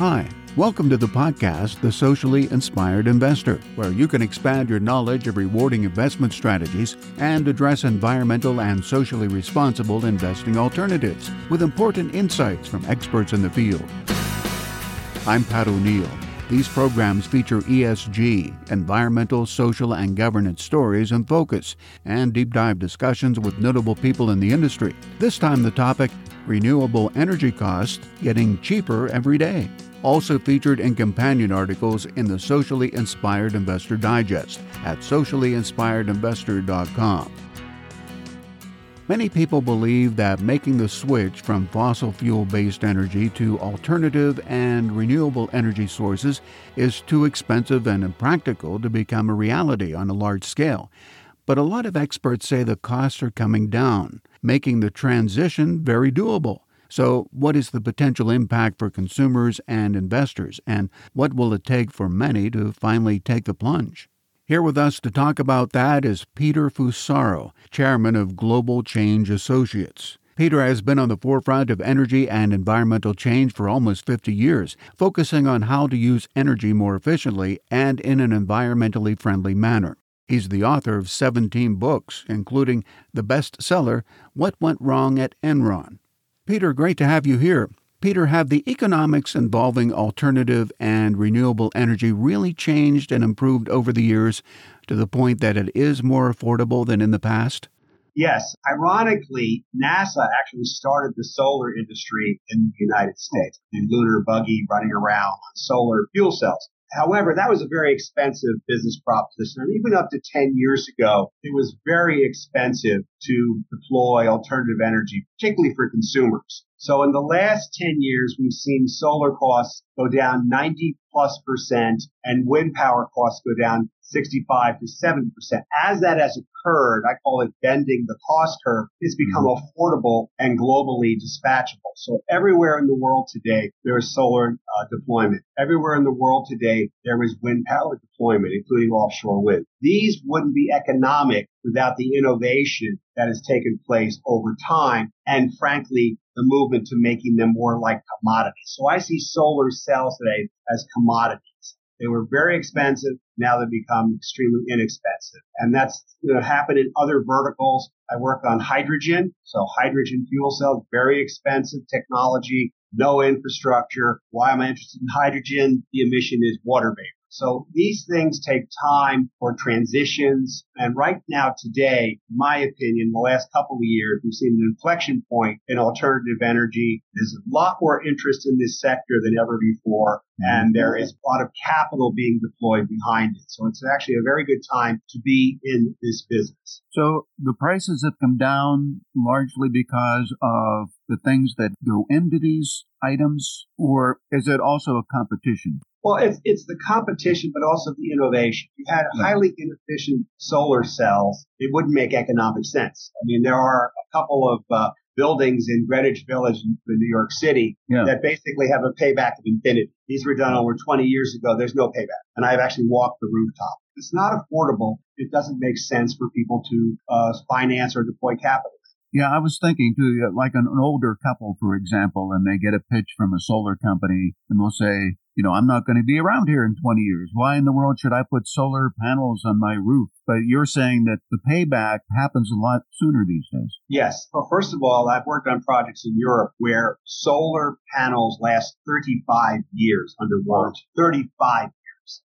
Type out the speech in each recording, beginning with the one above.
Hi, welcome to the podcast, The Socially Inspired Investor, where you can expand your knowledge of rewarding investment strategies and address environmental and socially responsible investing alternatives with important insights from experts in the field. I'm Pat O'Neill. These programs feature ESG, environmental, social, and governance stories in focus, and deep dive discussions with notable people in the industry. This time, the topic renewable energy costs getting cheaper every day also featured in companion articles in the Socially Inspired Investor Digest at sociallyinspiredinvestor.com. Many people believe that making the switch from fossil fuel based energy to alternative and renewable energy sources is too expensive and impractical to become a reality on a large scale. But a lot of experts say the costs are coming down, making the transition very doable. So, what is the potential impact for consumers and investors, and what will it take for many to finally take the plunge? Here with us to talk about that is Peter Fusaro, chairman of Global Change Associates. Peter has been on the forefront of energy and environmental change for almost 50 years, focusing on how to use energy more efficiently and in an environmentally friendly manner. He's the author of 17 books, including the bestseller, What Went Wrong at Enron Peter, great to have you here. Peter, have the economics involving alternative and renewable energy really changed and improved over the years to the point that it is more affordable than in the past? Yes. Ironically, NASA actually started the solar industry in the United States, the lunar buggy running around on solar fuel cells. However, that was a very expensive business proposition. And even up to 10 years ago, it was very expensive to deploy alternative energy, particularly for consumers. So in the last 10 years, we've seen solar costs go down 90 plus percent and wind power costs go down 65 to 70 percent. As that has occurred, I call it bending the cost curve, it's become mm-hmm. affordable and globally dispatchable. So everywhere in the world today, there is solar uh, deployment. Everywhere in the world today, there is wind power deployment, including offshore wind. These wouldn't be economic without the innovation that has taken place over time. And frankly, the movement to making them more like commodities. So I see solar cells today as commodities. They were very expensive. Now they become extremely inexpensive. And that's you know, happened in other verticals. I work on hydrogen. So hydrogen fuel cells, very expensive technology, no infrastructure. Why am I interested in hydrogen? The emission is water vapor. So these things take time for transitions. And right now, today, my opinion, the last couple of years, we've seen an inflection point in alternative energy. There's a lot more interest in this sector than ever before. And there is a lot of capital being deployed behind it. So it's actually a very good time to be in this business. So the prices have come down largely because of the things that go into these items, or is it also a competition? Well, it's, it's the competition, but also the innovation. If you had highly inefficient solar cells, it wouldn't make economic sense. I mean, there are a couple of uh, buildings in Greenwich Village in New York City yeah. that basically have a payback of infinity. These were done over 20 years ago. There's no payback. And I've actually walked the rooftop. It's not affordable. It doesn't make sense for people to uh, finance or deploy capital. Yeah, I was thinking too, like an, an older couple, for example, and they get a pitch from a solar company and they'll say, you know, I'm not going to be around here in 20 years. Why in the world should I put solar panels on my roof? But you're saying that the payback happens a lot sooner these days. Yes. Well, first of all, I've worked on projects in Europe where solar panels last 35 years under warranty. 35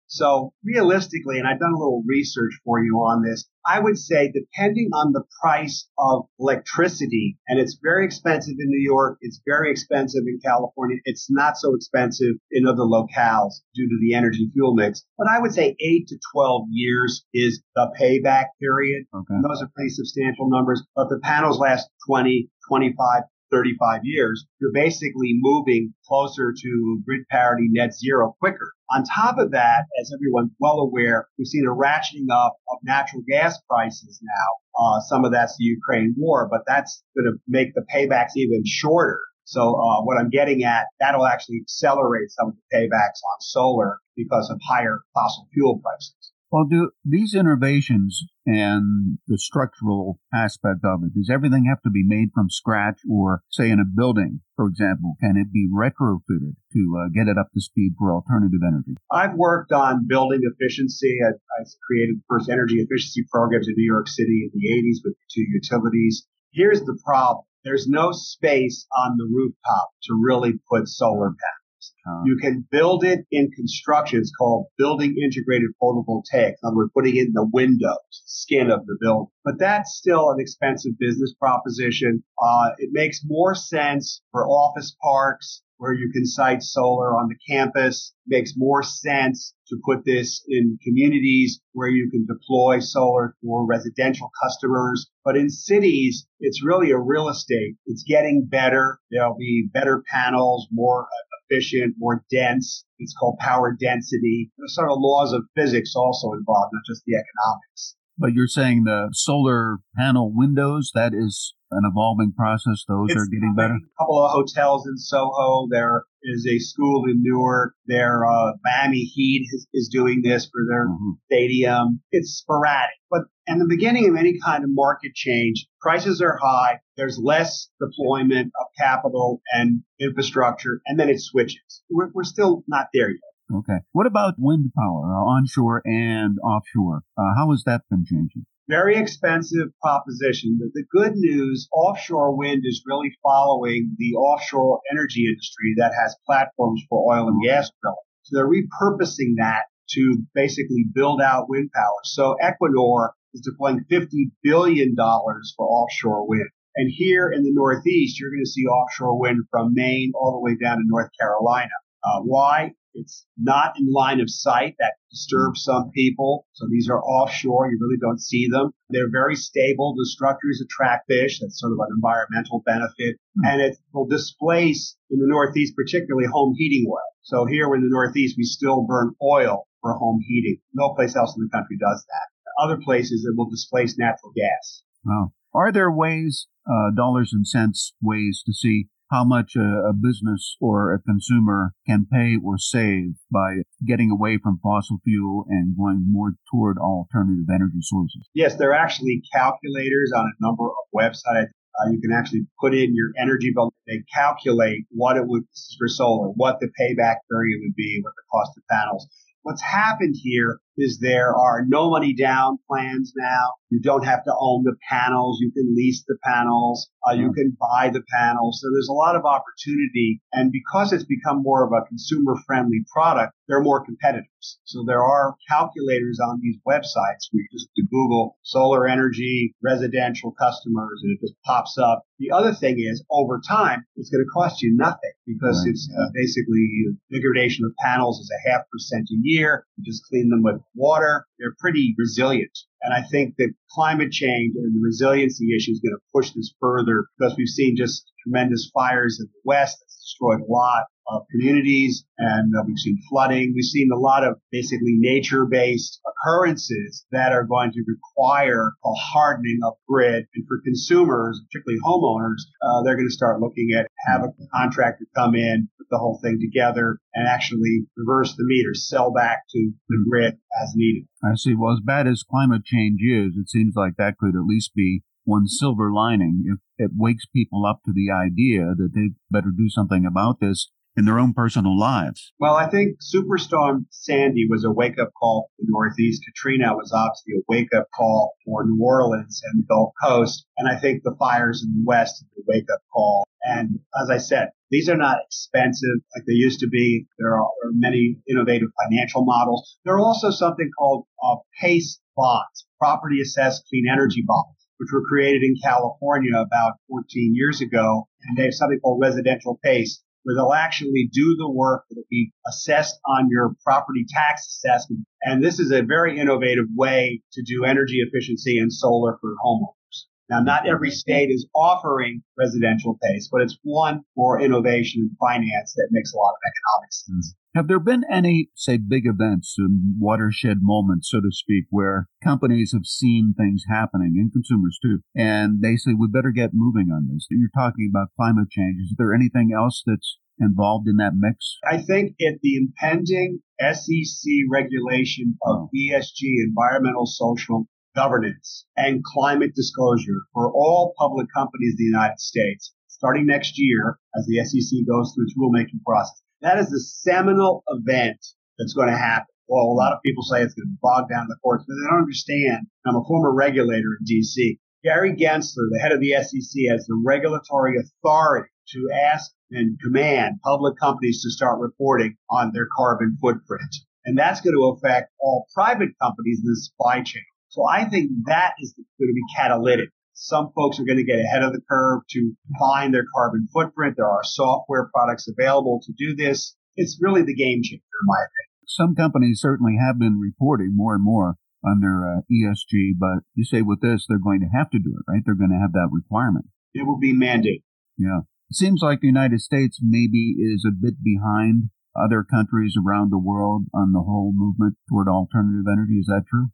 so realistically, and I've done a little research for you on this, I would say depending on the price of electricity, and it's very expensive in New York, it's very expensive in California, it's not so expensive in other locales due to the energy fuel mix. But I would say eight to 12 years is the payback period. Okay. those are pretty substantial numbers. But the panels last 20, 25, 35 years, you're basically moving closer to grid parity net zero quicker. On top of that, as everyone's well aware, we've seen a ratcheting up of natural gas prices now. Uh, some of that's the Ukraine war, but that's going to make the paybacks even shorter. So uh, what I'm getting at, that'll actually accelerate some of the paybacks on solar because of higher fossil fuel prices. Well, do these innovations and the structural aspect of it, does everything have to be made from scratch or say in a building, for example, can it be retrofitted to uh, get it up to speed for alternative energy? I've worked on building efficiency. I, I created the first energy efficiency programs in New York City in the 80s with two utilities. Here's the problem. There's no space on the rooftop to really put solar panels. Uh, you can build it in construction. It's called building integrated photovoltaics. In other words, putting it in the windows, skin of the building. But that's still an expensive business proposition. Uh, it makes more sense for office parks where you can site solar on the campus. It makes more sense to put this in communities where you can deploy solar for residential customers. But in cities, it's really a real estate. It's getting better. There'll be better panels, more efficient, more dense. It's called power density. There's sort of laws of physics also involved, not just the economics. But you're saying the solar panel windows, that is an evolving process. Those it's are getting better. A couple of hotels in Soho. There is a school in Newark. Their uh, Miami Heat is, is, doing this for their mm-hmm. stadium. It's sporadic, but in the beginning of any kind of market change, prices are high. There's less deployment of capital and infrastructure, and then it switches. We're, we're still not there yet. Okay. What about wind power, uh, onshore and offshore? Uh, how has that been changing? Very expensive proposition. But the good news, offshore wind is really following the offshore energy industry that has platforms for oil and gas drilling. So they're repurposing that to basically build out wind power. So Ecuador is deploying $50 billion for offshore wind. And here in the Northeast, you're going to see offshore wind from Maine all the way down to North Carolina. Uh, why? It's not in line of sight. That disturbs some people. So these are offshore. You really don't see them. They're very stable. The structures attract fish. That's sort of an environmental benefit. Mm-hmm. And it will displace in the Northeast, particularly home heating oil. So here in the Northeast, we still burn oil for home heating. No place else in the country does that. Other places, it will displace natural gas. Wow. Are there ways, uh, dollars and cents ways to see how much a, a, business or a consumer can pay or save by getting away from fossil fuel and going more toward alternative energy sources? Yes, there are actually calculators on a number of websites. Uh, you can actually put in your energy bill. They calculate what it would for solar, what the payback period would be, what the cost of panels. What's happened here is there are no money down plans now. You don't have to own the panels. You can lease the panels. Uh, you can buy the panels. So there's a lot of opportunity. And because it's become more of a consumer friendly product, there are more competitors. So there are calculators on these websites where you just Google solar energy, residential customers, and it just pops up. The other thing is over time, it's going to cost you nothing because right. it's uh, basically degradation of panels is a half percent a year. You just clean them with water. They're pretty resilient. And I think that climate change and the resiliency issue is going to push this further because we've seen just tremendous fires in the West that's destroyed a lot of communities and uh, we've seen flooding. We've seen a lot of basically nature based occurrences that are going to require a hardening of grid. And for consumers, particularly homeowners, uh, they're going to start looking at have a contractor come in, put the whole thing together and actually reverse the meter, sell back to the grid as needed. I see. Well, as bad as climate change is, it seems like that could at least be one silver lining if it wakes people up to the idea that they better do something about this in their own personal lives. Well, I think Superstorm Sandy was a wake up call for the Northeast. Katrina was obviously a wake up call for New Orleans and the Gulf Coast. And I think the fires in the West are a wake up call. And as I said, these are not expensive like they used to be. There are, many innovative financial models. There are also something called uh, PACE bonds, property assessed clean energy bonds, which were created in California about 14 years ago. And they have something called residential PACE where they'll actually do the work that'll be assessed on your property tax assessment. And this is a very innovative way to do energy efficiency and solar for homeowners. Now, not every state is offering residential PACE, but it's one for innovation and finance that makes a lot of economic sense. Have there been any, say, big events, and watershed moments, so to speak, where companies have seen things happening, and consumers too, and they say, we better get moving on this? You're talking about climate change. Is there anything else that's involved in that mix? I think it the impending SEC regulation of oh. ESG, environmental, social governance, and climate disclosure for all public companies in the United States starting next year as the SEC goes through its rulemaking process. That is the seminal event that's going to happen. Well, a lot of people say it's going to bog down the courts, but they don't understand. I'm a former regulator in DC. Gary Gensler, the head of the SEC, has the regulatory authority to ask and command public companies to start reporting on their carbon footprint. And that's going to affect all private companies in the supply chain. So I think that is going to be catalytic. Some folks are going to get ahead of the curve to find their carbon footprint. There are software products available to do this. It's really the game changer, in my opinion. Some companies certainly have been reporting more and more on their uh, ESG, but you say with this, they're going to have to do it, right? They're going to have that requirement. It will be mandated. Yeah. It seems like the United States maybe is a bit behind other countries around the world on the whole movement toward alternative energy. Is that true?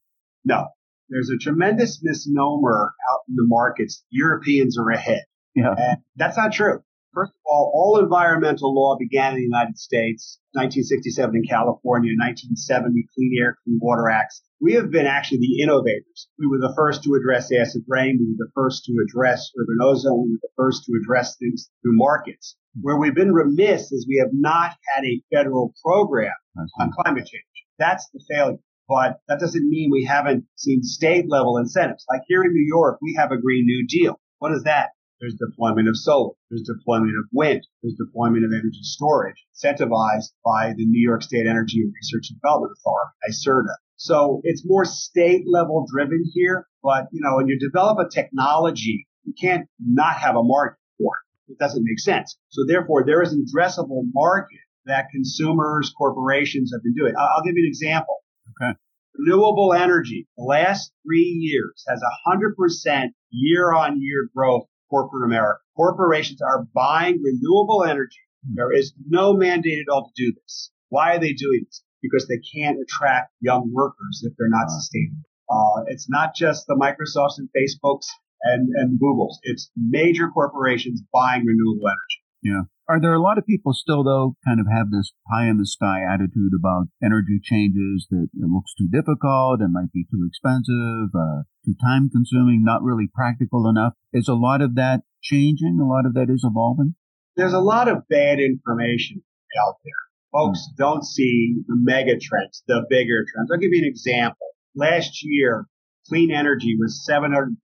No. There's a tremendous misnomer out in the markets. Europeans are ahead. Yeah. And that's not true. First of all, all environmental law began in the United States, 1967 in California, 1970 Clean Air, Clean Water Acts. We have been actually the innovators. We were the first to address acid rain. We were the first to address urban ozone. We were the first to address things through markets. Hmm. Where we've been remiss is we have not had a federal program on climate change. That's the failure. But that doesn't mean we haven't seen state level incentives. Like here in New York, we have a Green New Deal. What is that? There's deployment of solar. There's deployment of wind. There's deployment of energy storage, incentivized by the New York State Energy and Research and Development Authority, NYSERDA. So it's more state level driven here. But, you know, when you develop a technology, you can't not have a market for it. It doesn't make sense. So therefore, there is an addressable market that consumers, corporations have been doing. I'll give you an example. Okay. Renewable energy, the last three years has 100% year on year growth corporate America. Corporations are buying renewable energy. Hmm. There is no mandate at all to do this. Why are they doing this? Because they can't attract young workers if they're not sustainable. Uh, it's not just the Microsofts and Facebooks and, and Googles. It's major corporations buying renewable energy. Yeah. Are there a lot of people still, though, kind of have this pie in the sky attitude about energy changes that it looks too difficult and might be too expensive, uh, too time consuming, not really practical enough? Is a lot of that changing? A lot of that is evolving? There's a lot of bad information out there. Folks mm. don't see the mega trends, the bigger trends. I'll give you an example. Last year, clean energy was $755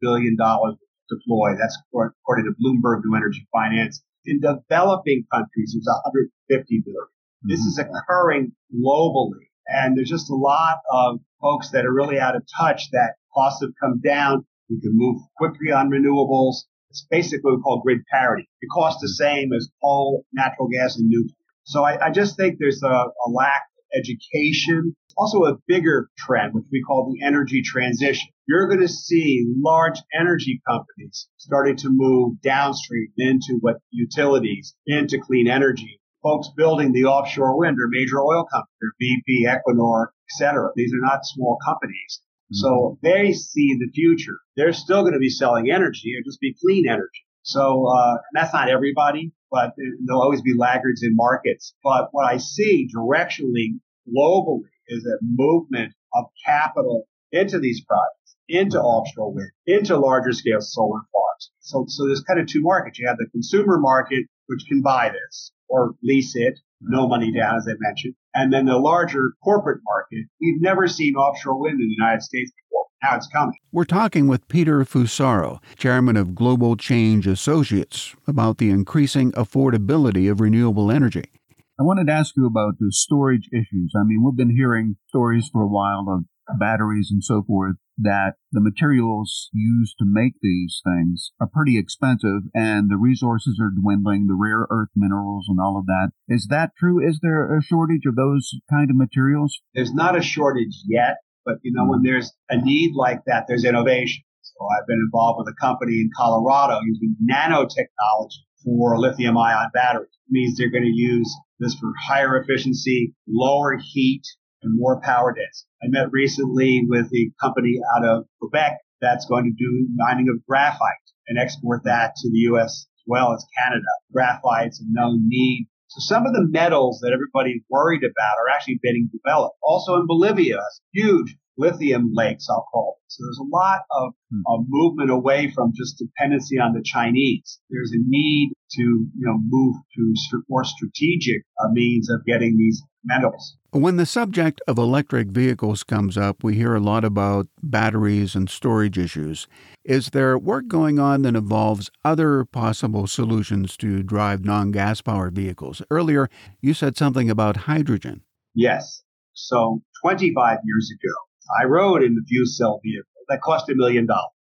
billion deployed. That's according to Bloomberg New Energy Finance. In developing countries, it's 150 billion. Mm-hmm. This is occurring globally. And there's just a lot of folks that are really out of touch that costs have come down. We can move quickly on renewables. It's basically what we call grid parity. It costs the same as coal, natural gas, and nuclear. So I, I just think there's a, a lack education. Also a bigger trend, which we call the energy transition you're going to see large energy companies starting to move downstream into what utilities, into clean energy. Folks building the offshore wind are major oil companies, BP, Equinor, etc. These are not small companies. Mm-hmm. So they see the future. They're still going to be selling energy. It'll just be clean energy. So uh, that's not everybody, but there'll always be laggards in markets. But what I see directionally globally is a movement of capital into these projects into offshore wind, into larger scale solar farms. So, so there's kind of two markets. You have the consumer market, which can buy this or lease it, no money down, as I mentioned. And then the larger corporate market. We've never seen offshore wind in the United States before. Now it's coming. We're talking with Peter Fusaro, chairman of Global Change Associates, about the increasing affordability of renewable energy. I wanted to ask you about the storage issues. I mean, we've been hearing stories for a while of batteries and so forth that the materials used to make these things are pretty expensive and the resources are dwindling, the rare earth minerals and all of that. Is that true? Is there a shortage of those kind of materials? There's not a shortage yet, but you know, when there's a need like that, there's innovation. So I've been involved with a company in Colorado using nanotechnology for lithium ion batteries. It means they're going to use this for higher efficiency, lower heat, and more power density. I met recently with a company out of Quebec that's going to do mining of graphite and export that to the U.S. as well as Canada. Graphite's a known need. So some of the metals that everybody's worried about are actually being developed. Also in Bolivia, huge lithium lakes, I'll call it. So there's a lot of, hmm. of movement away from just dependency on the Chinese. There's a need to, you know, move to more strategic uh, means of getting these metals. When the subject of electric vehicles comes up, we hear a lot about batteries and storage issues. Is there work going on that involves other possible solutions to drive non gas powered vehicles? Earlier, you said something about hydrogen. Yes. So 25 years ago, I rode in the fuel cell vehicle that cost a million dollars.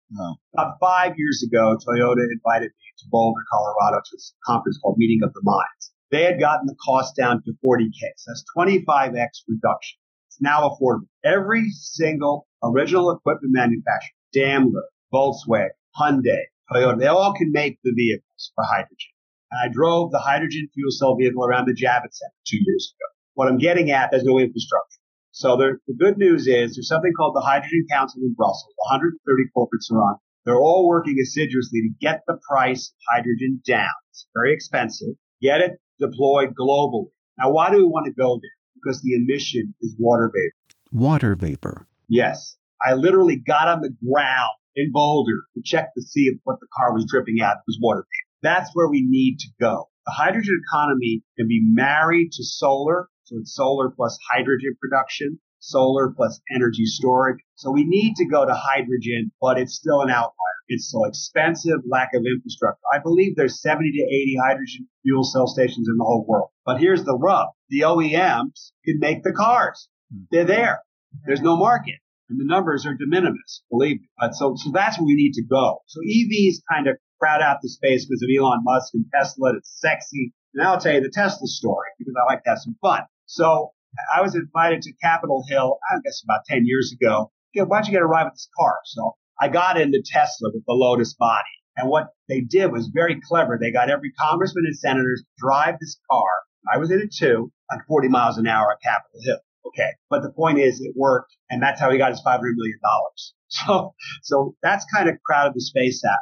About five years ago, Toyota invited me to Boulder, Colorado to a conference called Meeting of the Minds. They had gotten the cost down to 40K. So that's 25x reduction. It's now affordable. Every single original equipment manufacturer, Daimler, Volkswagen, Hyundai, Toyota, they all can make the vehicles for hydrogen. And I drove the hydrogen fuel cell vehicle around the Javits Center two years ago. What I'm getting at, there's no infrastructure. So the, the good news is there's something called the Hydrogen Council in Brussels. 130 corporates are on. They're all working assiduously to get the price of hydrogen down. It's very expensive. Get it deployed globally. Now, why do we want to go there? Because the emission is water vapor. Water vapor. Yes. I literally got on the ground in Boulder to check to see if what the car was dripping out was water vapor. That's where we need to go. The hydrogen economy can be married to solar so it's solar plus hydrogen production, solar plus energy storage. So we need to go to hydrogen, but it's still an outlier. It's so expensive, lack of infrastructure. I believe there's 70 to 80 hydrogen fuel cell stations in the whole world. But here's the rub. The OEMs can make the cars. They're there. There's no market. And the numbers are de minimis, believe me. But so, so that's where we need to go. So EVs kind of crowd out the space because of Elon Musk and Tesla. It's sexy. And I'll tell you the Tesla story because I like to have some fun. So I was invited to Capitol Hill, I guess about 10 years ago. why don't you get a ride with this car? So I got into Tesla with the Lotus body. And what they did was very clever. They got every congressman and senator to drive this car. I was in it too, like 40 miles an hour at Capitol Hill. Okay. But the point is it worked. And that's how he got his $500 million. So, so that's kind of crowded the space out.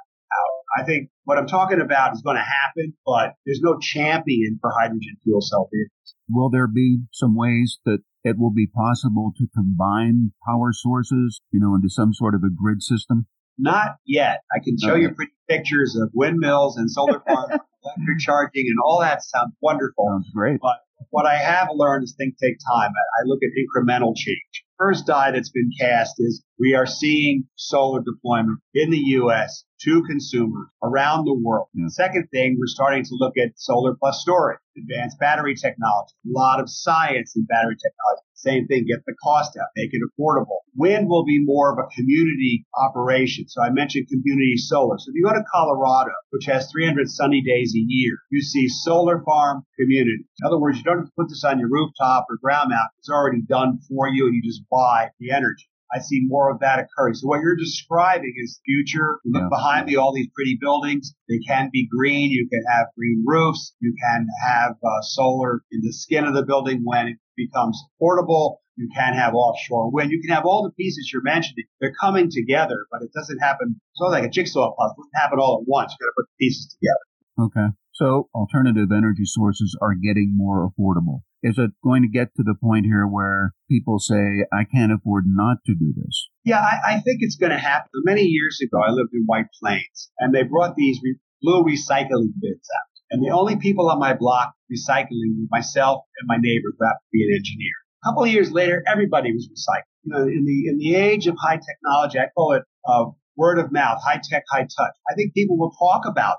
I think what I'm talking about is going to happen, but there's no champion for hydrogen fuel cell vehicles. Will there be some ways that it will be possible to combine power sources, you know, into some sort of a grid system? Not yet. I can show okay. you pretty pictures of windmills and solar farms, electric charging, and all that sounds wonderful. Sounds great. But what I have learned is things take time. I look at incremental change. First die that's been cast is we are seeing solar deployment in the U.S. to consumers around the world. Yeah. Second thing, we're starting to look at solar plus storage, advanced battery technology, a lot of science in battery technology. Same thing, get the cost out, make it affordable. Wind will be more of a community operation. So I mentioned community solar. So if you go to Colorado, which has 300 sunny days a year, you see solar farm community. In other words, you don't have to put this on your rooftop or ground mount. It's already done for you and you just buy the energy. I see more of that occurring. So what you're describing is future. You look yeah. behind me, all these pretty buildings. They can be green. You can have green roofs. You can have uh, solar in the skin of the building when it becomes portable. You can have offshore wind. You can have all the pieces you're mentioning. They're coming together, but it doesn't happen. It's not like a jigsaw puzzle. It doesn't happen all at once. You got to put the pieces together. Okay. So alternative energy sources are getting more affordable. Is it going to get to the point here where people say, I can't afford not to do this? Yeah, I, I think it's going to happen. Many years ago, I lived in White Plains and they brought these re- blue recycling bins out. And the only people on my block recycling were myself and my neighbor who happened to be an engineer. A couple of years later, everybody was recycling. You know, in the, in the age of high technology, I call it uh, word of mouth, high tech, high touch. I think people will talk about.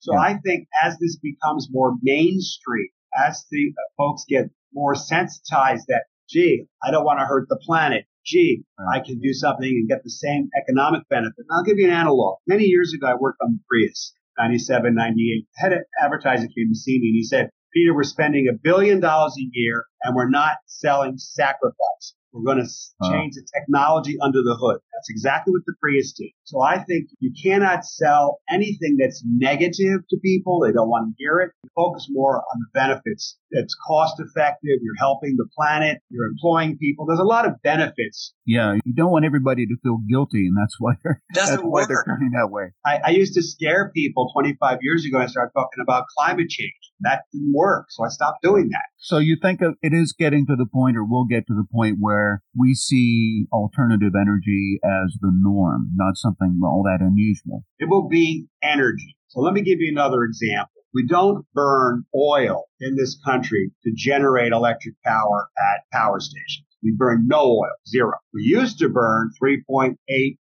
So yeah. I think as this becomes more mainstream, as the uh, folks get more sensitized that, gee, I don't want to hurt the planet. Gee, right. I can do something and get the same economic benefit. And I'll give you an analog. Many years ago, I worked on the Prius, 97, 98. Head of advertising came to see me and he said, Peter, we're spending a billion dollars a year and we're not selling sacrifice. We're going to uh-huh. change the technology under the hood. That's exactly what the Prius did. So I think you cannot sell anything that's negative to people. They don't want to hear it. Focus more on the benefits. It's cost effective. You're helping the planet. You're employing people. There's a lot of benefits. Yeah. You don't want everybody to feel guilty. And that's why they're, Doesn't that's why they're turning that way. I, I used to scare people 25 years ago. I started talking about climate change. That didn't work. So I stopped doing that. So you think it is getting to the point or will get to the point where we see alternative energy as the norm, not something all that unusual. It will be energy. So let me give you another example. We don't burn oil in this country to generate electric power at power stations. We burn no oil, zero. We used to burn 3.8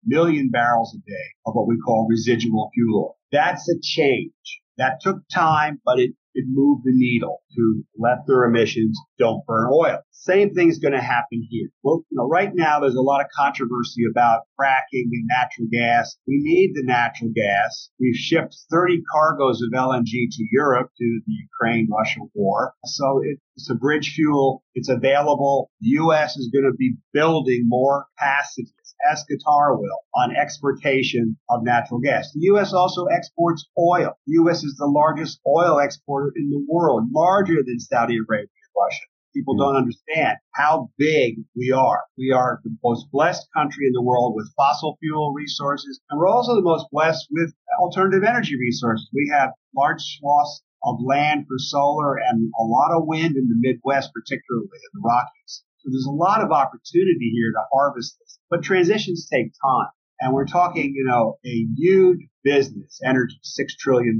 million barrels a day of what we call residual fuel oil. That's a change. That took time, but it could move the needle to let their emissions don't burn oil. Same thing's going to happen here. Well, you know, right now there's a lot of controversy about fracking and natural gas. We need the natural gas. We've shipped 30 cargoes of LNG to Europe due to the Ukraine-Russia war. So it's a bridge fuel. It's available. The U.S. is going to be building more capacity as Qatar will, on exportation of natural gas. The U.S. also exports oil. The U.S. is the largest oil exporter in the world, larger than Saudi Arabia and Russia. People don't understand how big we are. We are the most blessed country in the world with fossil fuel resources, and we're also the most blessed with alternative energy resources. We have large swaths of land for solar and a lot of wind in the Midwest, particularly in the Rockies. So there's a lot of opportunity here to harvest this. But transitions take time. And we're talking, you know, a huge business, energy, $6 trillion.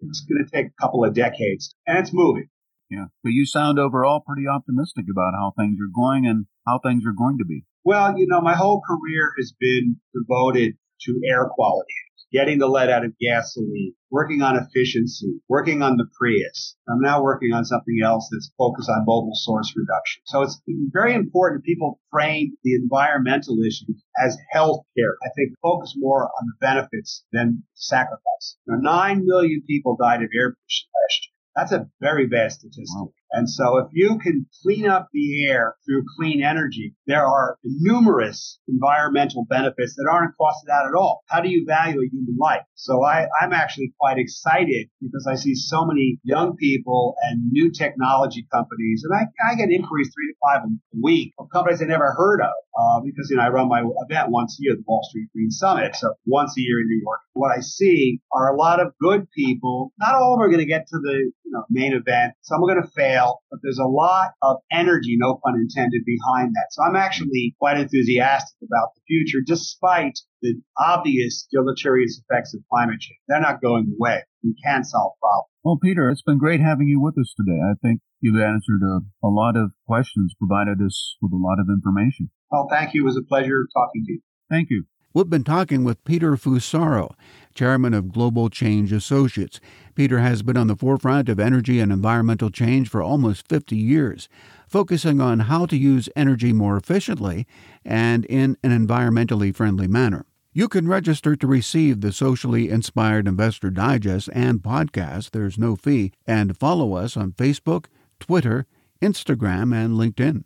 It's going to take a couple of decades and it's moving. Yeah. But you sound overall pretty optimistic about how things are going and how things are going to be. Well, you know, my whole career has been devoted to air quality getting the lead out of gasoline, working on efficiency, working on the Prius. I'm now working on something else that's focused on mobile source reduction. So it's very important people frame the environmental issues as health care. I think focus more on the benefits than sacrifice. Now, Nine million people died of air pollution last year. That's a very bad statistic. Wow. And so if you can clean up the air through clean energy, there are numerous environmental benefits that aren't costed out at all. How do you value a human life? So I, I'm actually quite excited because I see so many young people and new technology companies, and I, I get inquiries three to five a week of companies I never heard of. Uh, because you know I run my event once a year, the Wall Street Green Summit, so once a year in New York. What I see are a lot of good people. Not all of them are going to get to the you know, main event. Some are going to fail but there's a lot of energy, no pun intended, behind that. So I'm actually quite enthusiastic about the future, despite the obvious deleterious effects of climate change. They're not going away. We can solve problems. Well, Peter, it's been great having you with us today. I think you've answered a, a lot of questions, provided us with a lot of information. Well, thank you. It was a pleasure talking to you. Thank you. We've been talking with Peter Fusaro, chairman of Global Change Associates. Peter has been on the forefront of energy and environmental change for almost 50 years, focusing on how to use energy more efficiently and in an environmentally friendly manner. You can register to receive the Socially Inspired Investor Digest and podcast. There's no fee. And follow us on Facebook, Twitter, Instagram, and LinkedIn.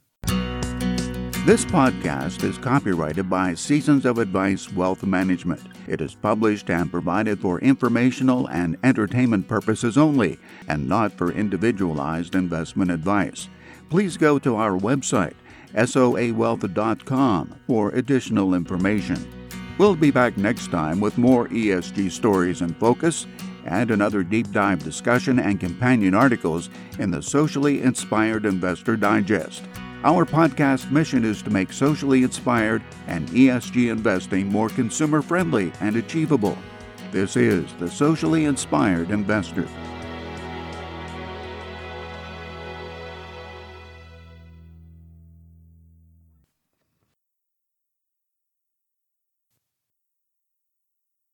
This podcast is copyrighted by Seasons of Advice Wealth Management. It is published and provided for informational and entertainment purposes only, and not for individualized investment advice. Please go to our website, soawealth.com, for additional information. We'll be back next time with more ESG stories in focus and another deep dive discussion and companion articles in the Socially Inspired Investor Digest. Our podcast mission is to make socially inspired and ESG investing more consumer friendly and achievable. This is the Socially Inspired Investor.